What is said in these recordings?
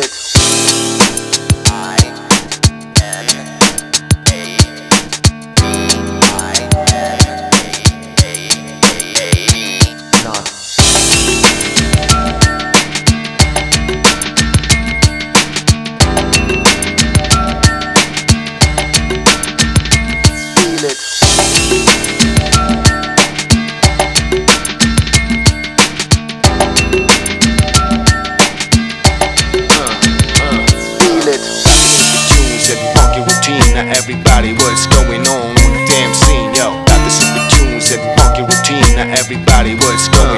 it. what's going on on the damn scene, yo. Got the super tunes and funky routine. Now everybody, what's going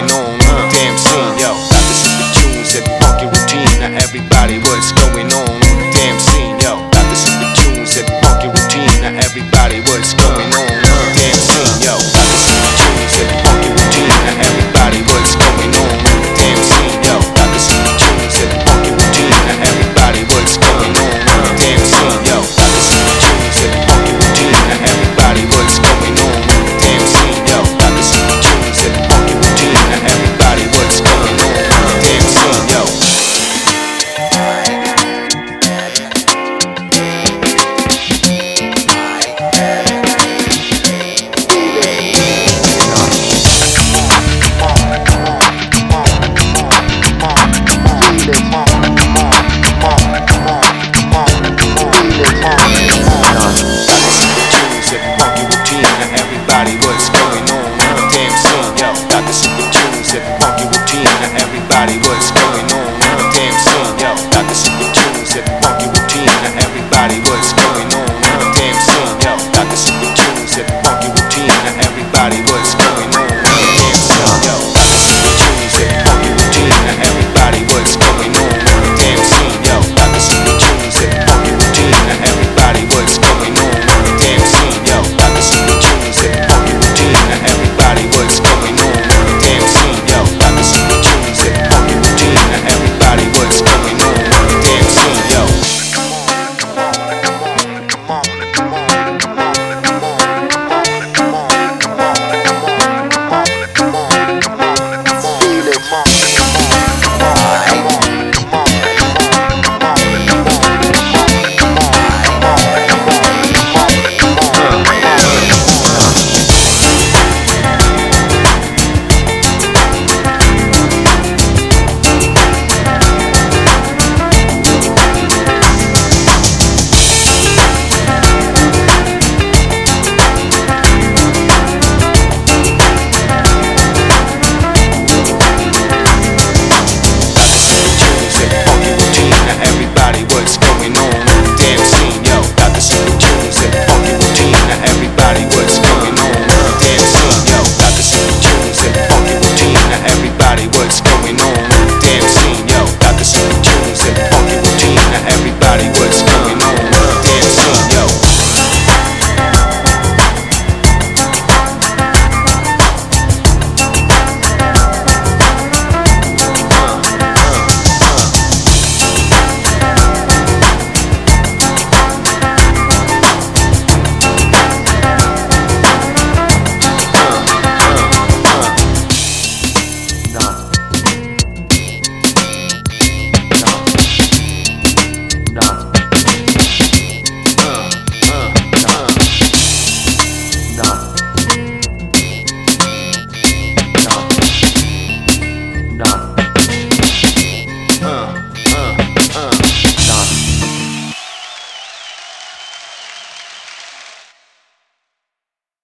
Hollywood